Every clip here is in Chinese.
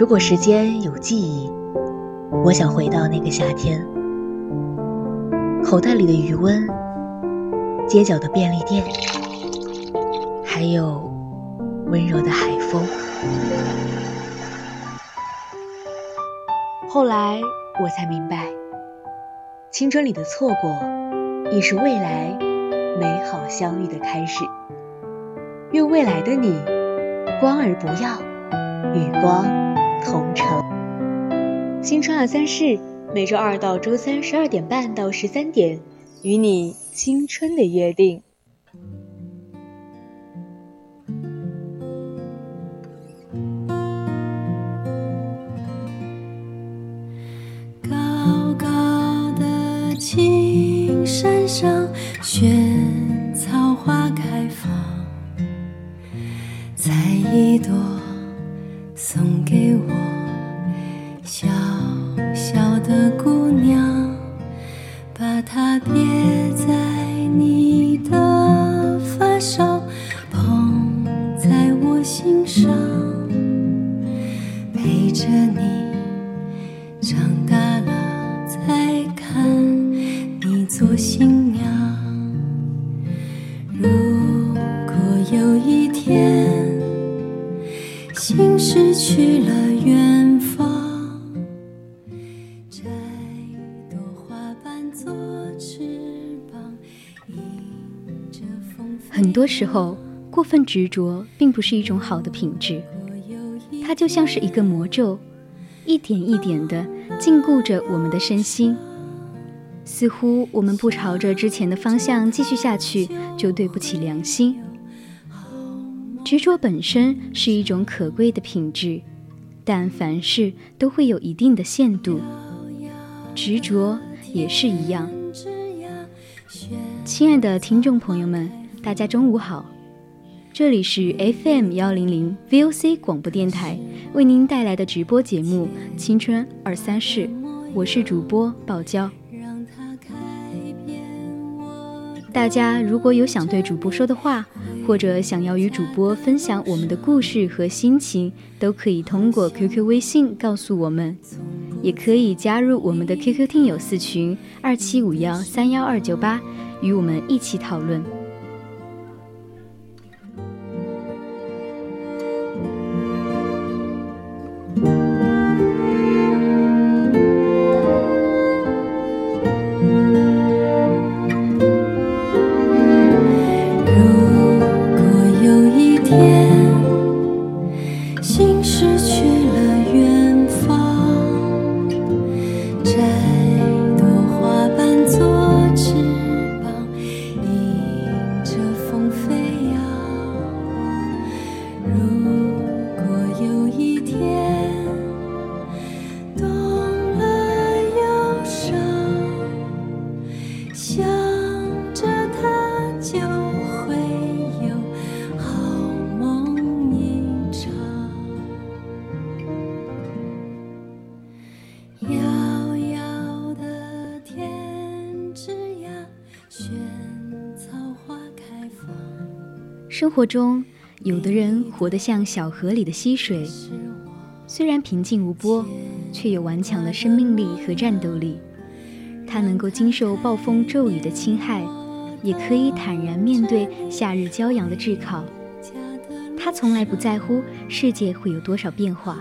如果时间有记忆，我想回到那个夏天，口袋里的余温，街角的便利店，还有温柔的海风。后来我才明白，青春里的错过，亦是未来美好相遇的开始。愿未来的你，光而不要，与光。同城，新春二三事，每周二到周三十二点半到十三点，与你青春的约定。很多时候，过分执着并不是一种好的品质，它就像是一个魔咒，一点一点的禁锢着我们的身心。似乎我们不朝着之前的方向继续下去，就对不起良心。执着本身是一种可贵的品质，但凡事都会有一定的限度，执着也是一样。亲爱的听众朋友们，大家中午好，这里是 FM 幺零零 VOC 广播电台为您带来的直播节目《青春二三事》，我是主播宝娇。大家如果有想对主播说的话，或者想要与主播分享我们的故事和心情，都可以通过 QQ 微信告诉我们，也可以加入我们的 QQ 听友四群二七五幺三幺二九八，与我们一起讨论。生活中，有的人活得像小河里的溪水，虽然平静无波，却有顽强的生命力和战斗力。他能够经受暴风骤雨的侵害，也可以坦然面对夏日骄阳的炙烤。他从来不在乎世界会有多少变化。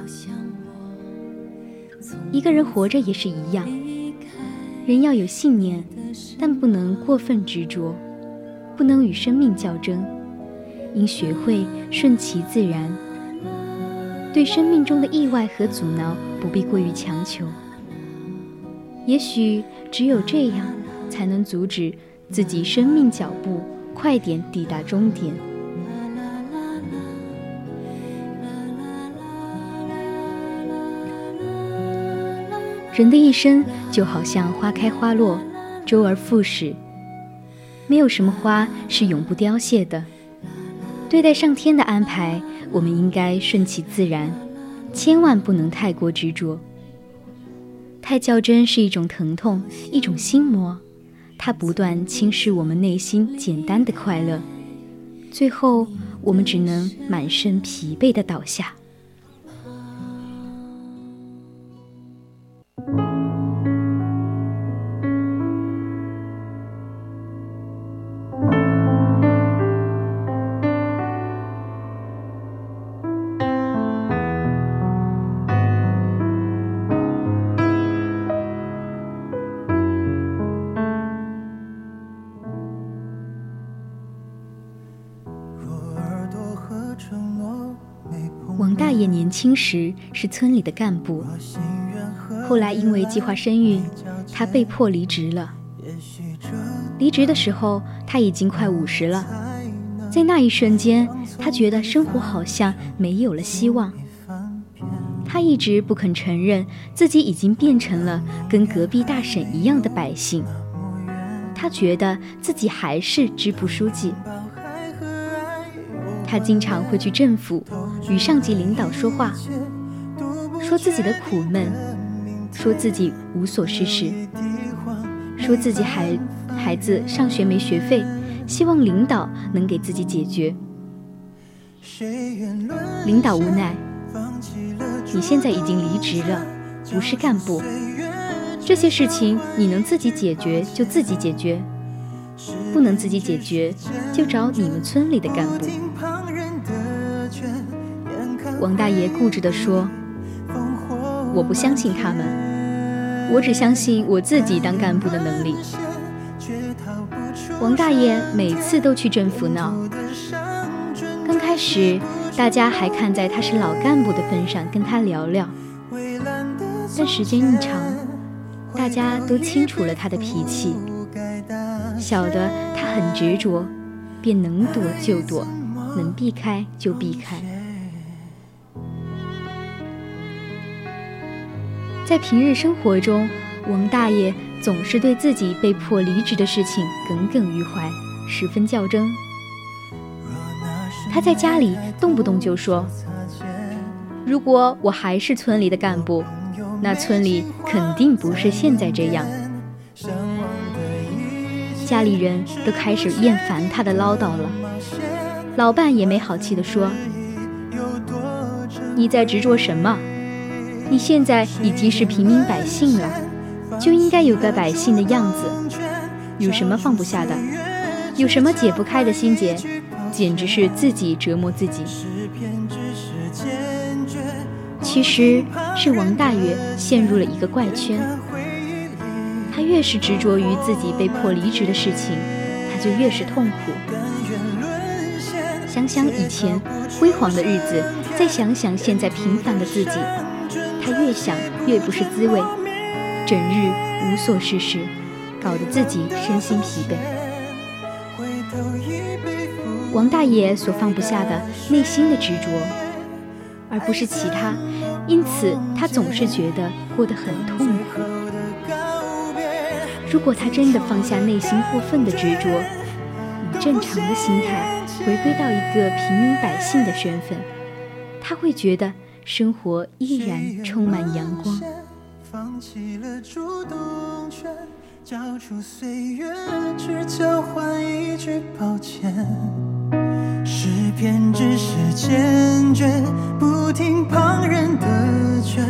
一个人活着也是一样，人要有信念，但不能过分执着，不能与生命较真。应学会顺其自然，对生命中的意外和阻挠不必过于强求。也许只有这样，才能阻止自己生命脚步快点抵达终点。人的一生就好像花开花落，周而复始，没有什么花是永不凋谢的。对待上天的安排，我们应该顺其自然，千万不能太过执着。太较真是一种疼痛，一种心魔，它不断侵蚀我们内心简单的快乐，最后我们只能满身疲惫的倒下。年轻时是村里的干部，后来因为计划生育，他被迫离职了。离职的时候，他已经快五十了。在那一瞬间，他觉得生活好像没有了希望。他一直不肯承认自己已经变成了跟隔壁大婶一样的百姓。他觉得自己还是支部书记。他经常会去政府与上级领导说话，说自己的苦闷，说自己无所事事，说自己孩孩子上学没学费。希望领导能给自己解决。领导无奈，你现在已经离职了，不是干部，这些事情你能自己解决就自己解决，不能自己解决就找你们村里的干部。王大爷固执地说：“我不相信他们，我只相信我自己当干部的能力。”王大爷每次都去政府闹。刚开始，大家还看在他是老干部的份上跟他聊聊。但时间一长，大家都清楚了他的脾气，晓得他很执着，便能躲就躲，能避开就避开。在平日生活中，王大爷。总是对自己被迫离职的事情耿耿于怀，十分较真。他在家里动不动就说：“如果我还是村里的干部，那村里肯定不是现在这样。”家里人都开始厌烦他的唠叨了。老伴也没好气地说：“你在执着什么？你现在已经是平民百姓了。”就应该有个百姓的样子，有什么放不下的，有什么解不开的心结，简直是自己折磨自己。其实是王大爷陷入了一个怪圈，他越是执着于自己被迫离职的事情，他就越是痛苦。想想以前辉煌的日子，再想想现在平凡的自己，他越想越不是滋味。整日无所事事，搞得自己身心疲惫。王大爷所放不下的内心的执着，而不是其他，因此他总是觉得过得很痛苦。如果他真的放下内心过分的执着，以正常的心态回归到一个平民百姓的身份，他会觉得生活依然充满阳光。放弃了主动权，交出岁月，只交换一句抱歉。诗篇只是坚决，不听旁人的劝。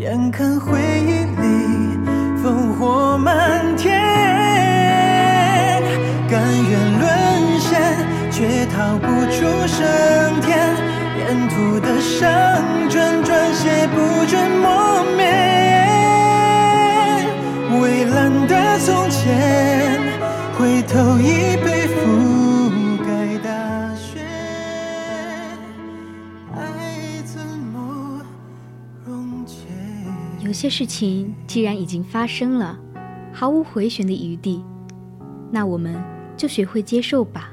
眼看回忆里烽火漫天，甘愿沦陷，却逃不出升天。沿途的伤转转写不准磨灭。的从前，回头已被覆盖大雪。爱怎么溶解？有些事情既然已经发生了，毫无回旋的余地，那我们就学会接受吧，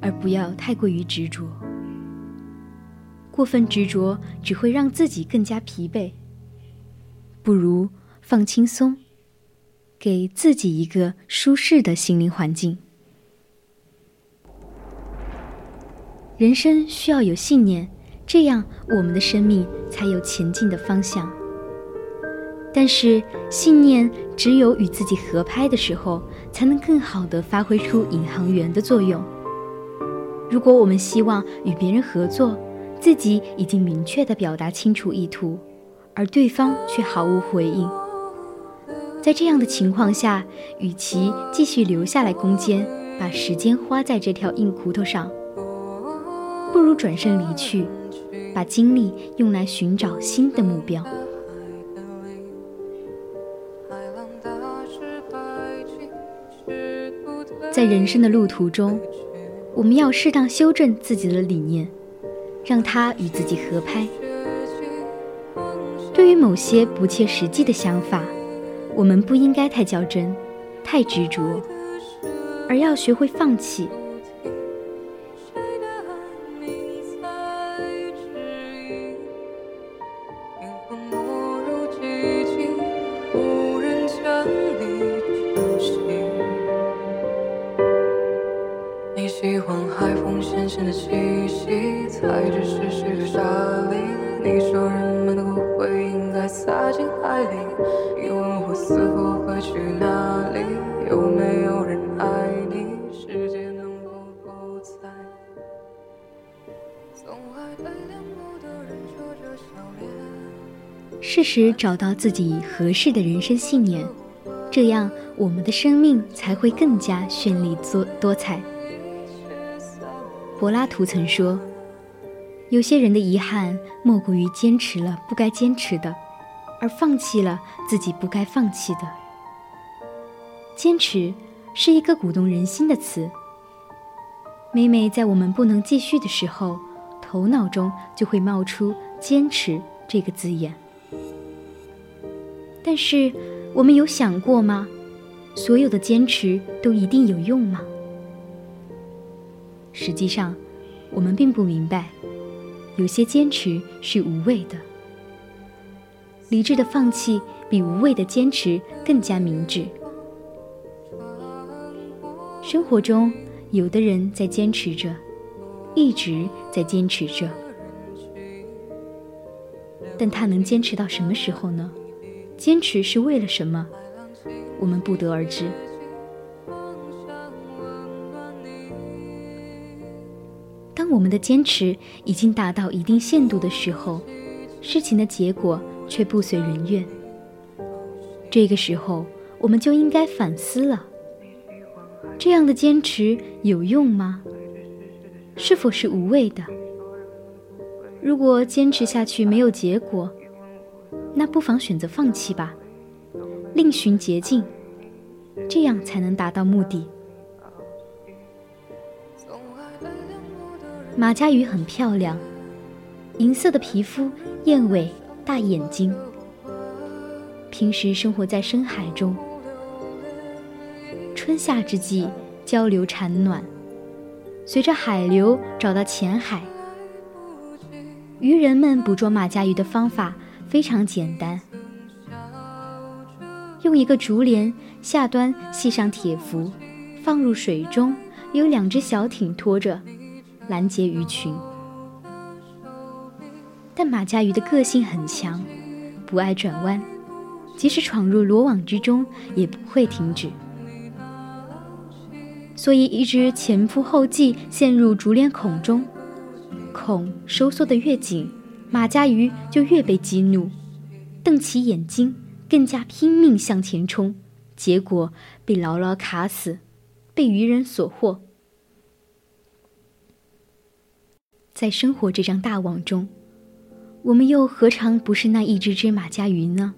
而不要太过于执着。过分执着只会让自己更加疲惫，不如放轻松。给自己一个舒适的心灵环境。人生需要有信念，这样我们的生命才有前进的方向。但是，信念只有与自己合拍的时候，才能更好的发挥出引航员的作用。如果我们希望与别人合作，自己已经明确的表达清楚意图，而对方却毫无回应。在这样的情况下，与其继续留下来攻坚，把时间花在这条硬骨头上，不如转身离去，把精力用来寻找新的目标。在人生的路途中，我们要适当修正自己的理念，让他与自己合拍。对于某些不切实际的想法，我们不应该太较真、太执着，而要学会放弃。适时找到自己合适的人生信念，这样我们的生命才会更加绚丽多多彩。柏拉图曾说：“有些人的遗憾莫过于坚持了不该坚持的，而放弃了自己不该放弃的。”坚持是一个鼓动人心的词。每每在我们不能继续的时候，头脑中就会冒出“坚持”这个字眼。但是，我们有想过吗？所有的坚持都一定有用吗？实际上，我们并不明白，有些坚持是无谓的。理智的放弃比无谓的坚持更加明智。生活中，有的人在坚持着，一直在坚持着，但他能坚持到什么时候呢？坚持是为了什么？我们不得而知。当我们的坚持已经达到一定限度的时候，事情的结果却不随人愿。这个时候，我们就应该反思了：这样的坚持有用吗？是否是无谓的？如果坚持下去没有结果，那不妨选择放弃吧，另寻捷径，这样才能达到目的。马家鱼很漂亮，银色的皮肤，燕尾，大眼睛。平时生活在深海中，春夏之际交流产卵，随着海流找到浅海。渔人们捕捉马家鱼的方法。非常简单，用一个竹帘下端系上铁符，放入水中，有两只小艇拖着，拦截鱼群。但马家鱼的个性很强，不爱转弯，即使闯入罗网之中，也不会停止。所以，一直前仆后继陷入竹帘孔中，孔收缩得越紧。马家鱼就越被激怒，瞪起眼睛，更加拼命向前冲，结果被牢牢卡死，被渔人所获。在生活这张大网中，我们又何尝不是那一只只马家鱼呢？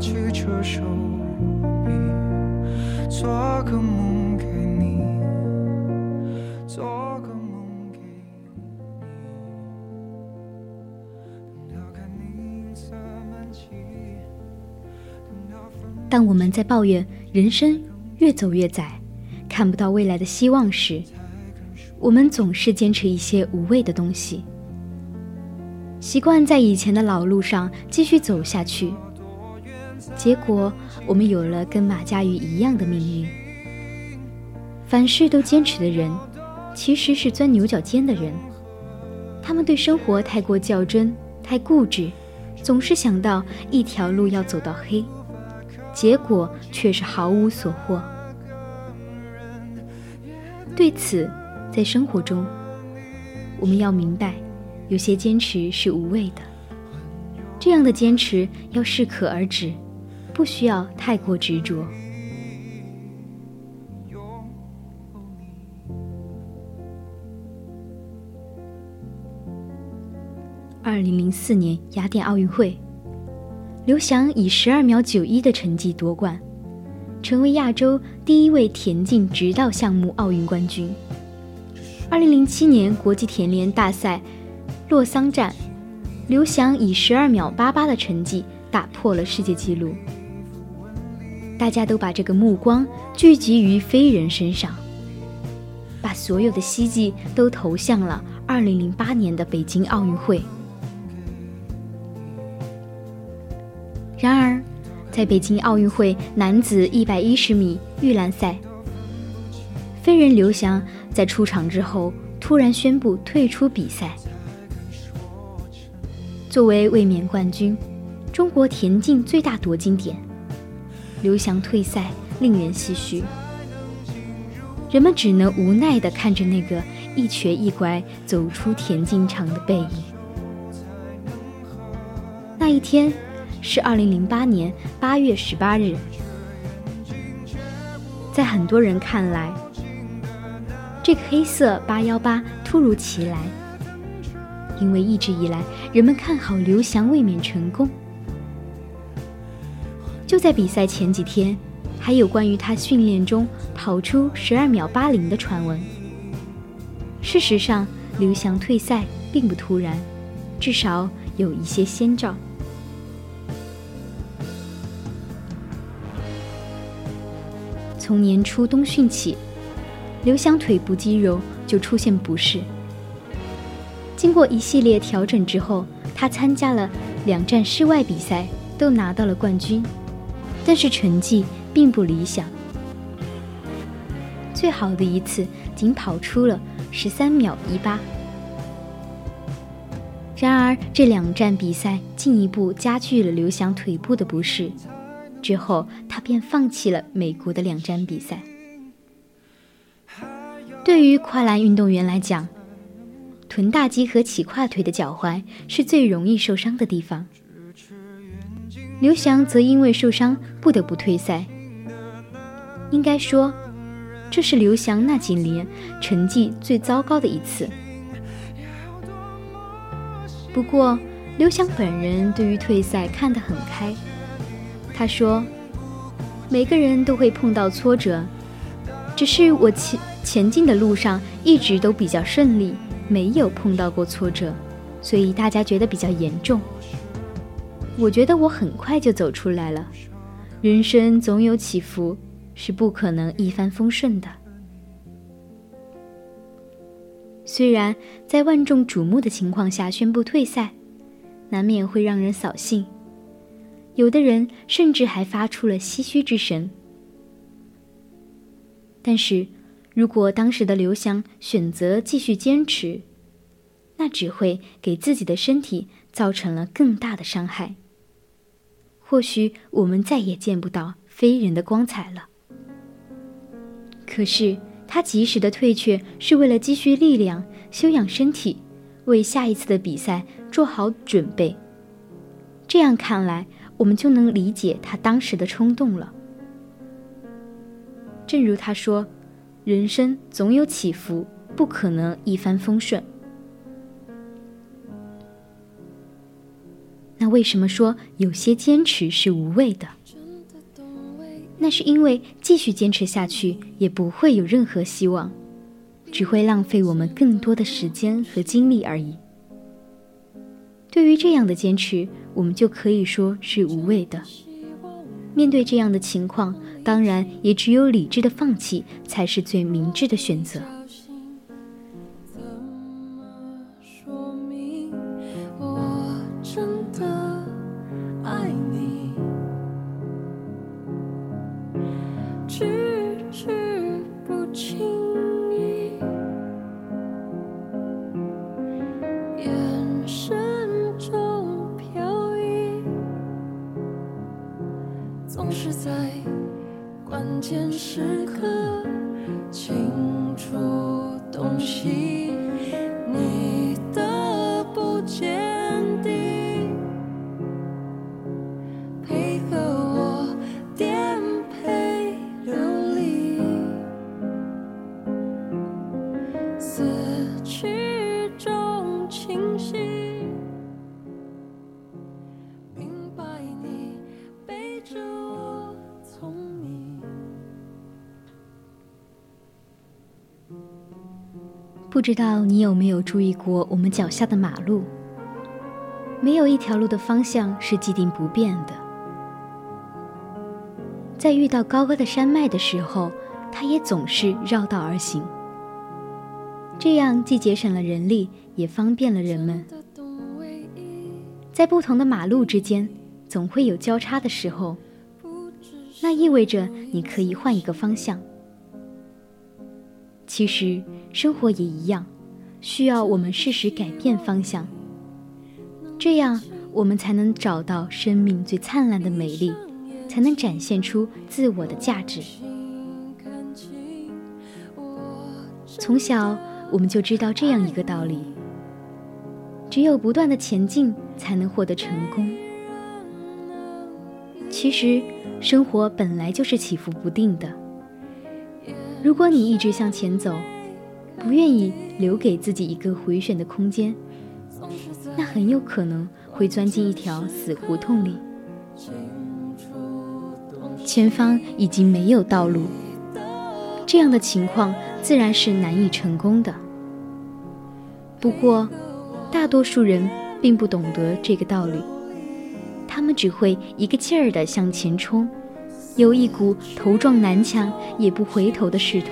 去车手，你做个梦，给你当我们在抱怨人生越走越窄，看不到未来的希望时，我们总是坚持一些无谓的东西，习惯在以前的老路上继续走下去。结果，我们有了跟马家鱼一样的命运。凡事都坚持的人，其实是钻牛角尖的人。他们对生活太过较真。太固执，总是想到一条路要走到黑，结果却是毫无所获。对此，在生活中，我们要明白，有些坚持是无谓的。这样的坚持要适可而止，不需要太过执着。二零零四年雅典奥运会，刘翔以十二秒九一的成绩夺冠，成为亚洲第一位田径直道项目奥运冠军。二零零七年国际田联大赛洛桑站。刘翔以十二秒八八的成绩打破了世界纪录，大家都把这个目光聚集于飞人身上，把所有的希冀都投向了二零零八年的北京奥运会。然而，在北京奥运会男子一百一十米预栏赛，飞人刘翔在出场之后突然宣布退出比赛。作为卫冕冠军，中国田径最大夺金点，刘翔退赛令人唏嘘。人们只能无奈地看着那个一瘸一拐走出田径场的背影。那一天是二零零八年八月十八日，在很多人看来，这个黑色八幺八突如其来。因为一直以来，人们看好刘翔卫冕成功。在比赛前几天，还有关于他训练中跑出十二秒八零的传闻。事实上，刘翔退赛并不突然，至少有一些先兆。从年初冬训起，刘翔腿部肌肉就出现不适。经过一系列调整之后，他参加了两站室外比赛，都拿到了冠军，但是成绩并不理想。最好的一次仅跑出了十三秒一八。然而，这两站比赛进一步加剧了刘翔腿部的不适，之后他便放弃了美国的两站比赛。对于跨栏运动员来讲，臀大肌和起胯腿的脚踝是最容易受伤的地方。刘翔则因为受伤不得不退赛。应该说，这是刘翔那几年成绩最糟糕的一次。不过，刘翔本人对于退赛看得很开。他说：“每个人都会碰到挫折，只是我前前进的路上一直都比较顺利。”没有碰到过挫折，所以大家觉得比较严重。我觉得我很快就走出来了。人生总有起伏，是不可能一帆风顺的。虽然在万众瞩目的情况下宣布退赛，难免会让人扫兴，有的人甚至还发出了唏嘘之声。但是。如果当时的刘翔选择继续坚持，那只会给自己的身体造成了更大的伤害。或许我们再也见不到飞人的光彩了。可是他及时的退却，是为了积蓄力量、休养身体，为下一次的比赛做好准备。这样看来，我们就能理解他当时的冲动了。正如他说。人生总有起伏，不可能一帆风顺。那为什么说有些坚持是无谓的？那是因为继续坚持下去也不会有任何希望，只会浪费我们更多的时间和精力而已。对于这样的坚持，我们就可以说是无谓的。面对这样的情况，当然也只有理智的放弃才是最明智的选择。不知道你有没有注意过我们脚下的马路？没有一条路的方向是既定不变的。在遇到高高的山脉的时候，它也总是绕道而行。这样既节省了人力，也方便了人们。在不同的马路之间，总会有交叉的时候，那意味着你可以换一个方向。其实生活也一样，需要我们适时改变方向，这样我们才能找到生命最灿烂的美丽，才能展现出自我的价值。从小我们就知道这样一个道理：只有不断的前进，才能获得成功。其实生活本来就是起伏不定的。如果你一直向前走，不愿意留给自己一个回旋的空间，那很有可能会钻进一条死胡同里。前方已经没有道路，这样的情况自然是难以成功的。不过，大多数人并不懂得这个道理，他们只会一个劲儿地向前冲。有一股头撞南墙也不回头的势头。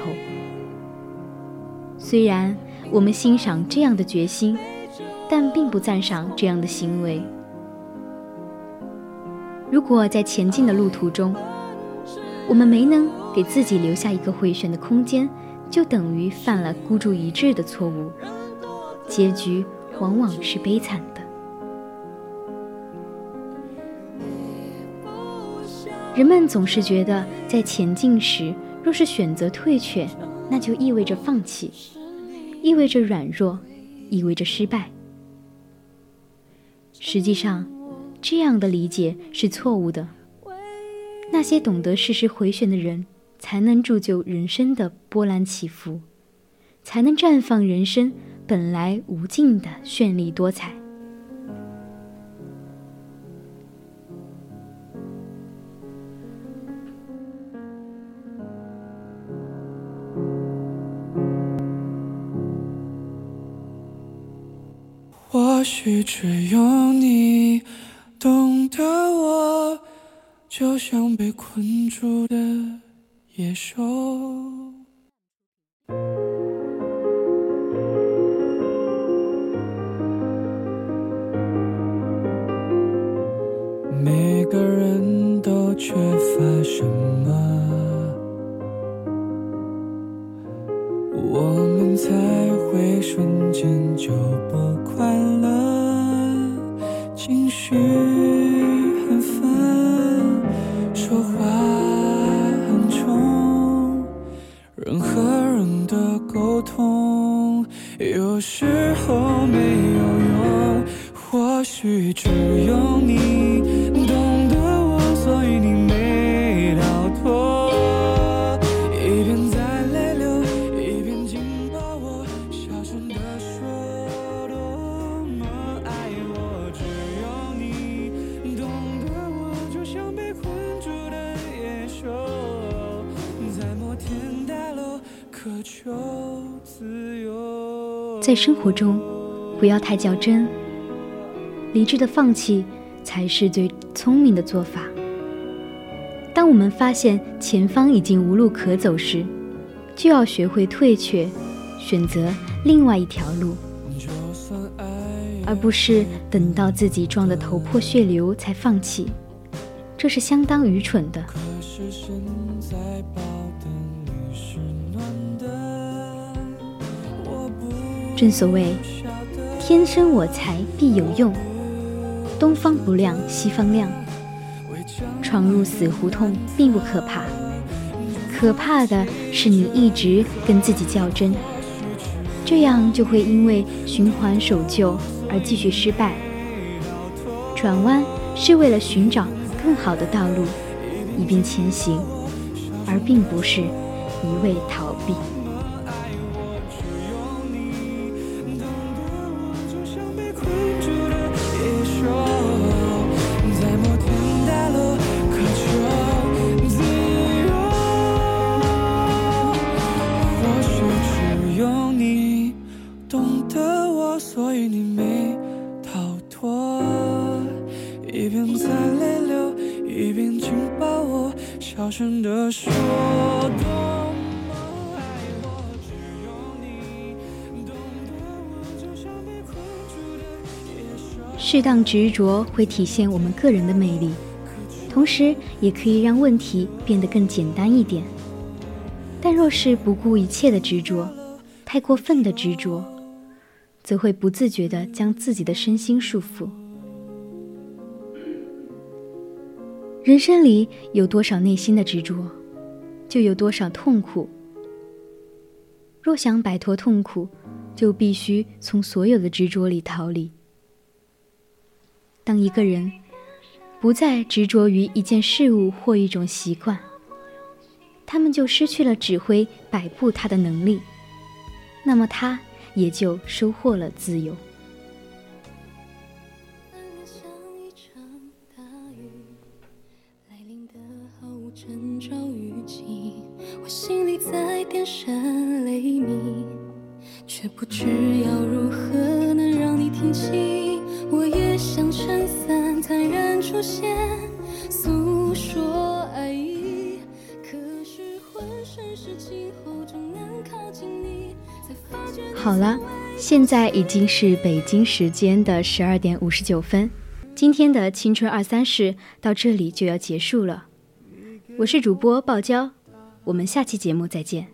虽然我们欣赏这样的决心，但并不赞赏这样的行为。如果在前进的路途中，我们没能给自己留下一个回旋的空间，就等于犯了孤注一掷的错误，结局往往是悲惨的。人们总是觉得，在前进时，若是选择退却，那就意味着放弃，意味着软弱，意味着失败。实际上，这样的理解是错误的。那些懂得适时回旋的人，才能铸就人生的波澜起伏，才能绽放人生本来无尽的绚丽多彩。或许只有你懂得我，就像被困住的别说。有时候没有用，或许只有你在生活中，不要太较真，理智的放弃才是最聪明的做法。当我们发现前方已经无路可走时，就要学会退却，选择另外一条路，而不是等到自己撞得头破血流才放弃，这是相当愚蠢的。正所谓，天生我材必有用，东方不亮西方亮。闯入死胡同并不可怕，可怕的是你一直跟自己较真，这样就会因为循环守旧而继续失败。转弯是为了寻找更好的道路，以便前行，而并不是一味逃避。适当执着会体现我们个人的魅力，同时也可以让问题变得更简单一点。但若是不顾一切的执着，太过分的执着，则会不自觉地将自己的身心束缚。人生里有多少内心的执着，就有多少痛苦。若想摆脱痛苦，就必须从所有的执着里逃离。当一个人不再执着于一件事物或一种习惯，他们就失去了指挥摆布他的能力，那么他也就收获了自由。已经是北京时间的十二点五十九分，今天的青春二三事到这里就要结束了。我是主播鲍娇，我们下期节目再见。